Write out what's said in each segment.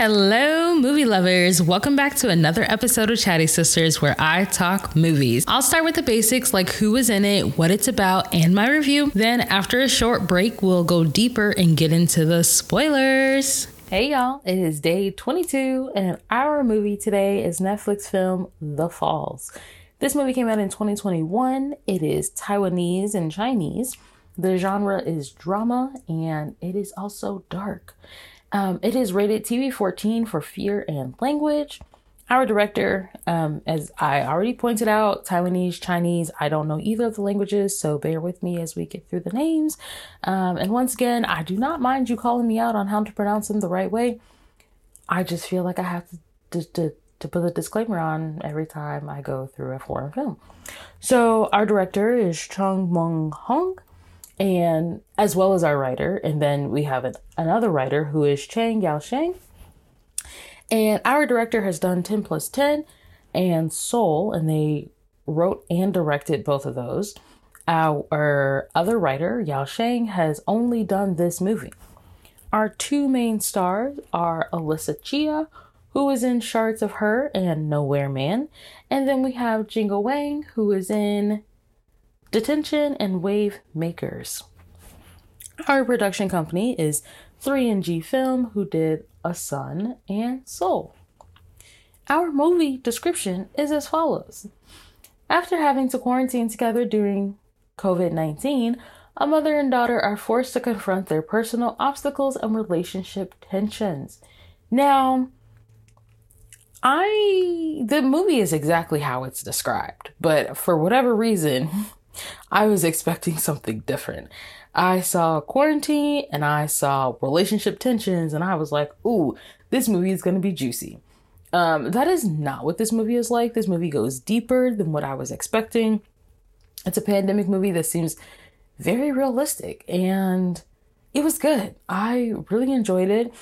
Hello, movie lovers. Welcome back to another episode of Chattie Sisters where I talk movies. I'll start with the basics like who was in it, what it's about, and my review. Then, after a short break, we'll go deeper and get into the spoilers. Hey y'all, it is day 22, and our movie today is Netflix film The Falls. This movie came out in 2021. It is Taiwanese and Chinese. The genre is drama, and it is also dark. Um, it is rated TV 14 for fear and language. Our director, um, as I already pointed out, Taiwanese, Chinese, I don't know either of the languages, so bear with me as we get through the names. Um, and once again, I do not mind you calling me out on how to pronounce them the right way. I just feel like I have to, to, to put a disclaimer on every time I go through a foreign film. So our director is Chung Mong Hong and as well as our writer. And then we have an, another writer who is Chang Yao Sheng. And our director has done 10 plus 10 and Soul, and they wrote and directed both of those. Our other writer, Yao Sheng, has only done this movie. Our two main stars are Alyssa Chia, who is in Shards of Her and Nowhere Man, and then we have Jingle Wang, who is in Detention and Wave Makers. Our production company is 3NG Film, who did A Sun and Soul. Our movie description is as follows After having to quarantine together during COVID 19, a mother and daughter are forced to confront their personal obstacles and relationship tensions. Now, I the movie is exactly how it's described, but for whatever reason, I was expecting something different. I saw quarantine and I saw relationship tensions, and I was like, ooh, this movie is to be juicy. Um, that is not what this movie is like. This movie goes deeper than what I was expecting. It's a pandemic movie that seems very realistic and it was good. I really enjoyed it.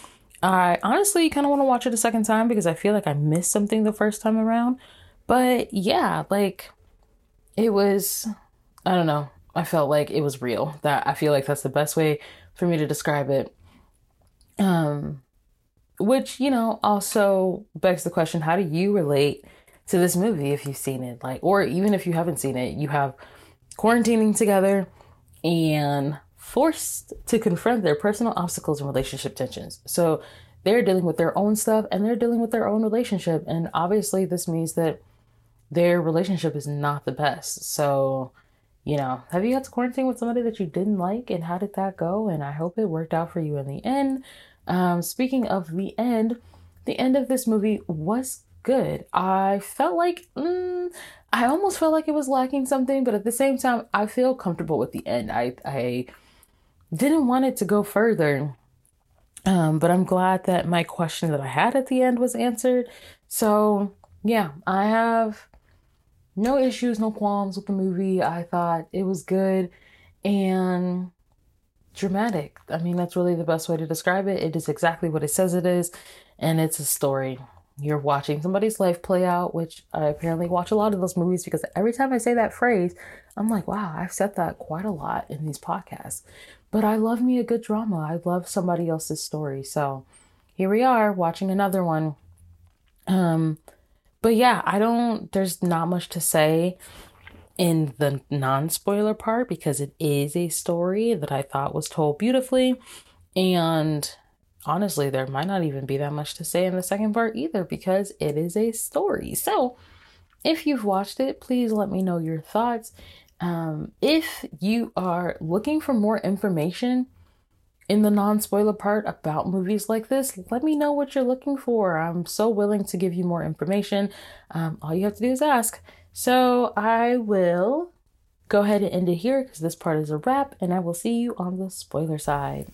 I honestly kind of want to watch it a second time because I feel like I missed something the first time around. But yeah, like it was I don't know. I felt like it was real. That I feel like that's the best way for me to describe it. Um which, you know, also begs the question, how do you relate to this movie if you've seen it? Like or even if you haven't seen it, you have quarantining together and forced to confront their personal obstacles and relationship tensions. So they're dealing with their own stuff and they're dealing with their own relationship. And obviously, this means that their relationship is not the best. So you know, have you had to quarantine with somebody that you didn't like and how did that go? And I hope it worked out for you in the end. Um, speaking of the end, the end of this movie was good. I felt like, mm, I almost felt like it was lacking something, but at the same time, I feel comfortable with the end. I, I didn't want it to go further. Um, but I'm glad that my question that I had at the end was answered. So, yeah, I have no issues, no qualms with the movie. I thought it was good and dramatic. I mean, that's really the best way to describe it. It is exactly what it says it is, and it's a story. You're watching somebody's life play out, which I apparently watch a lot of those movies because every time I say that phrase, I'm like, wow, I've said that quite a lot in these podcasts. But I love me a good drama. I love somebody else's story. So here we are watching another one. Um, but yeah, I don't, there's not much to say in the non spoiler part because it is a story that I thought was told beautifully. And honestly, there might not even be that much to say in the second part either because it is a story. So if you've watched it, please let me know your thoughts. Um, if you are looking for more information, in the non spoiler part about movies like this, let me know what you're looking for. I'm so willing to give you more information. Um, all you have to do is ask. So I will go ahead and end it here because this part is a wrap, and I will see you on the spoiler side.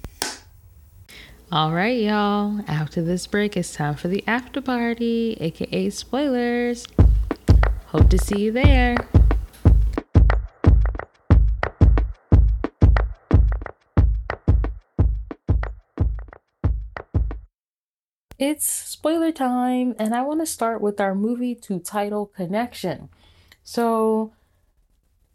All right, y'all. After this break, it's time for the after party, aka spoilers. Hope to see you there. It's spoiler time, and I want to start with our movie to title connection. So,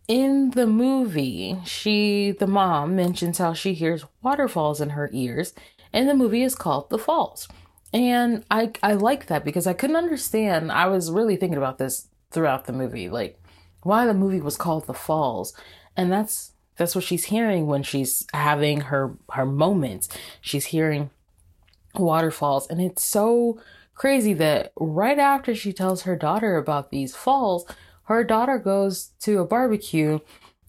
in the movie, she, the mom, mentions how she hears waterfalls in her ears, and the movie is called The Falls. And I I like that because I couldn't understand. I was really thinking about this throughout the movie, like why the movie was called The Falls. And that's that's what she's hearing when she's having her her moments. She's hearing waterfalls and it's so crazy that right after she tells her daughter about these falls, her daughter goes to a barbecue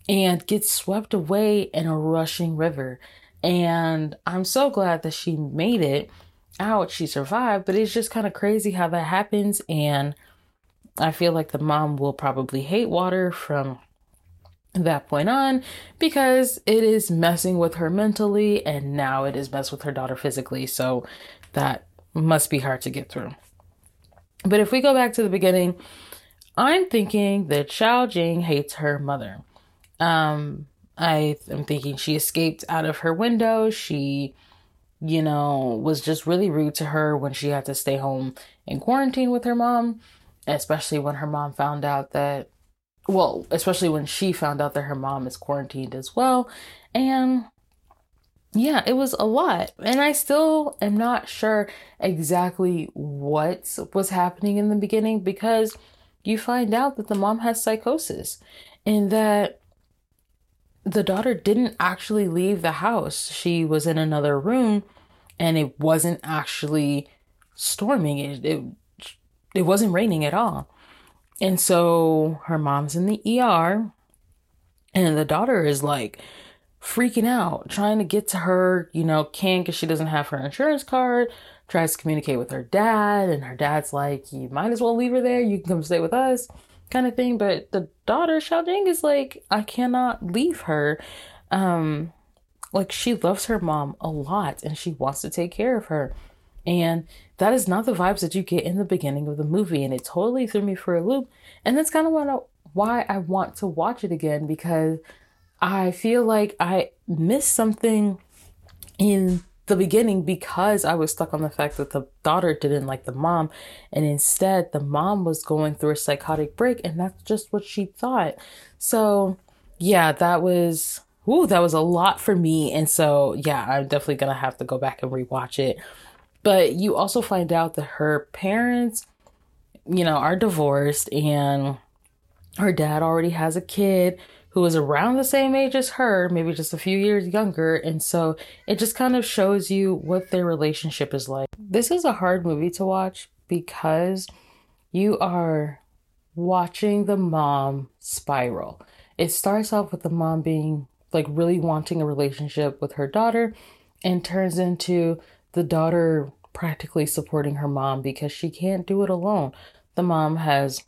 and gets swept away in a rushing river. And I'm so glad that she made it out. She survived, but it's just kind of crazy how that happens. And I feel like the mom will probably hate water from that point on because it is messing with her mentally and now it is messed with her daughter physically. So that must be hard to get through. But if we go back to the beginning, I'm thinking that Xiao Jing hates her mother. Um, I am thinking she escaped out of her window. She, you know, was just really rude to her when she had to stay home in quarantine with her mom, especially when her mom found out that, well, especially when she found out that her mom is quarantined as well. And yeah, it was a lot. And I still am not sure exactly what was happening in the beginning because you find out that the mom has psychosis and that the daughter didn't actually leave the house. She was in another room and it wasn't actually storming. It, it, it wasn't raining at all. And so her mom's in the ER and the daughter is like, freaking out, trying to get to her, you know, can't because she doesn't have her insurance card, tries to communicate with her dad, and her dad's like, you might as well leave her there, you can come stay with us, kind of thing. But the daughter, Xiaojing, is like, I cannot leave her. Um, like she loves her mom a lot and she wants to take care of her. And that is not the vibes that you get in the beginning of the movie. And it totally threw me for a loop. And that's kind of why I want to watch it again because I feel like I missed something in the beginning because I was stuck on the fact that the daughter didn't like the mom, and instead the mom was going through a psychotic break, and that's just what she thought. So, yeah, that was ooh, that was a lot for me, and so yeah, I'm definitely gonna have to go back and rewatch it. But you also find out that her parents, you know, are divorced, and her dad already has a kid who is around the same age as her, maybe just a few years younger. And so it just kind of shows you what their relationship is like. This is a hard movie to watch because you are watching the mom spiral. It starts off with the mom being like really wanting a relationship with her daughter and turns into the daughter practically supporting her mom because she can't do it alone. The mom has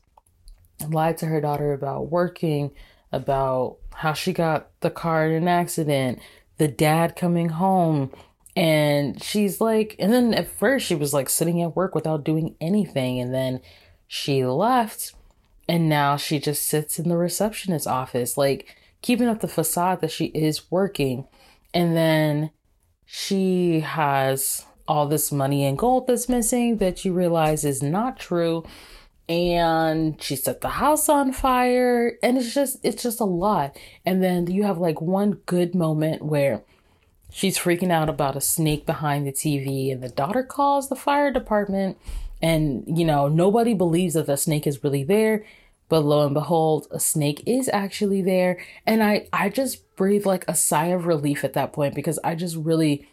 lied to her daughter about working, about how she got the car in an accident, the dad coming home. And she's like, and then at first she was like sitting at work without doing anything. And then she left. And now she just sits in the receptionist's office, like keeping up the facade that she is working. And then she has all this money and gold that's missing that you realize is not true. And she set the house on fire. And it's just it's just a lot. And then you have like one good moment where she's freaking out about a snake behind the tv and the daughter calls the fire department. And you know nobody believes that the snake is really there but lo and behold a snake is actually there and i i just breathed like a sigh of relief at that point because i just really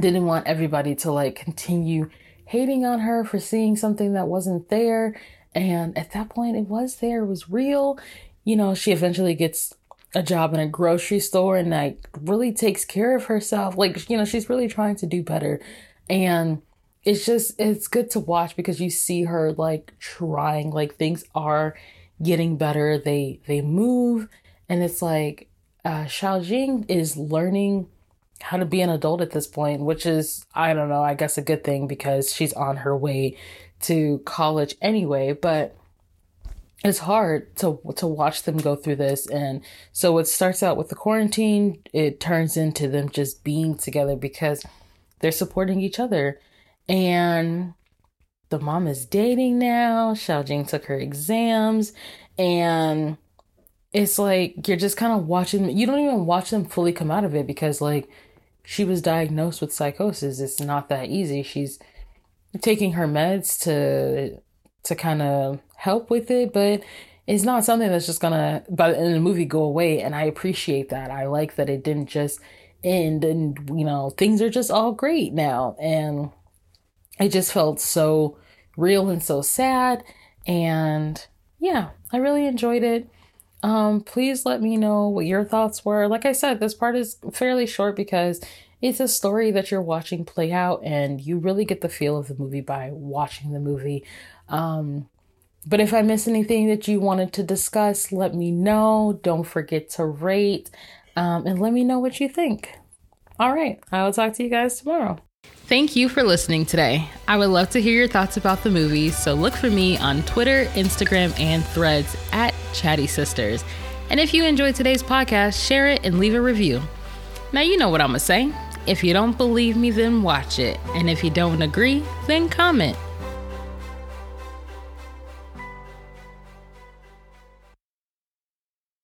didn't want everybody to like continue hating on her for seeing something that wasn't there. And at that point, it was there, it was real. You know, she eventually gets a job in a grocery store and like really takes care of herself. Like, you know, she's really trying to do better. And it's just, it's good to watch because you see her like trying, like things are getting better. They, they move and it's like, uh, Xiaojing is learning how to be an adult at this point, which is, I don't know, I guess a good thing because she's on her way to college anyway, but it's hard to to watch them go through this. And so it starts out with the quarantine. It turns into them just being together because they're supporting each other and the mom is dating now Xiaojing took her exams and it's like you're just kind of watching you don't even watch them fully come out of it because like she was diagnosed with psychosis. It's not that easy. She's taking her meds to to kind of help with it, but it's not something that's just gonna but in the movie go away and I appreciate that. I like that it didn't just end and you know, things are just all great now and it just felt so real and so sad and yeah, I really enjoyed it. Um, please let me know what your thoughts were. Like I said, this part is fairly short because it's a story that you're watching play out and you really get the feel of the movie by watching the movie. Um, but if I miss anything that you wanted to discuss, let me know. Don't forget to rate um, and let me know what you think. All right, I will talk to you guys tomorrow. Thank you for listening today. I would love to hear your thoughts about the movie, so look for me on Twitter, Instagram, and threads at Chattie Sisters. And if you enjoyed today's podcast, share it and leave a review. Now, you know what I'm gonna say. If you don't believe me, then watch it. And if you don't agree, then comment.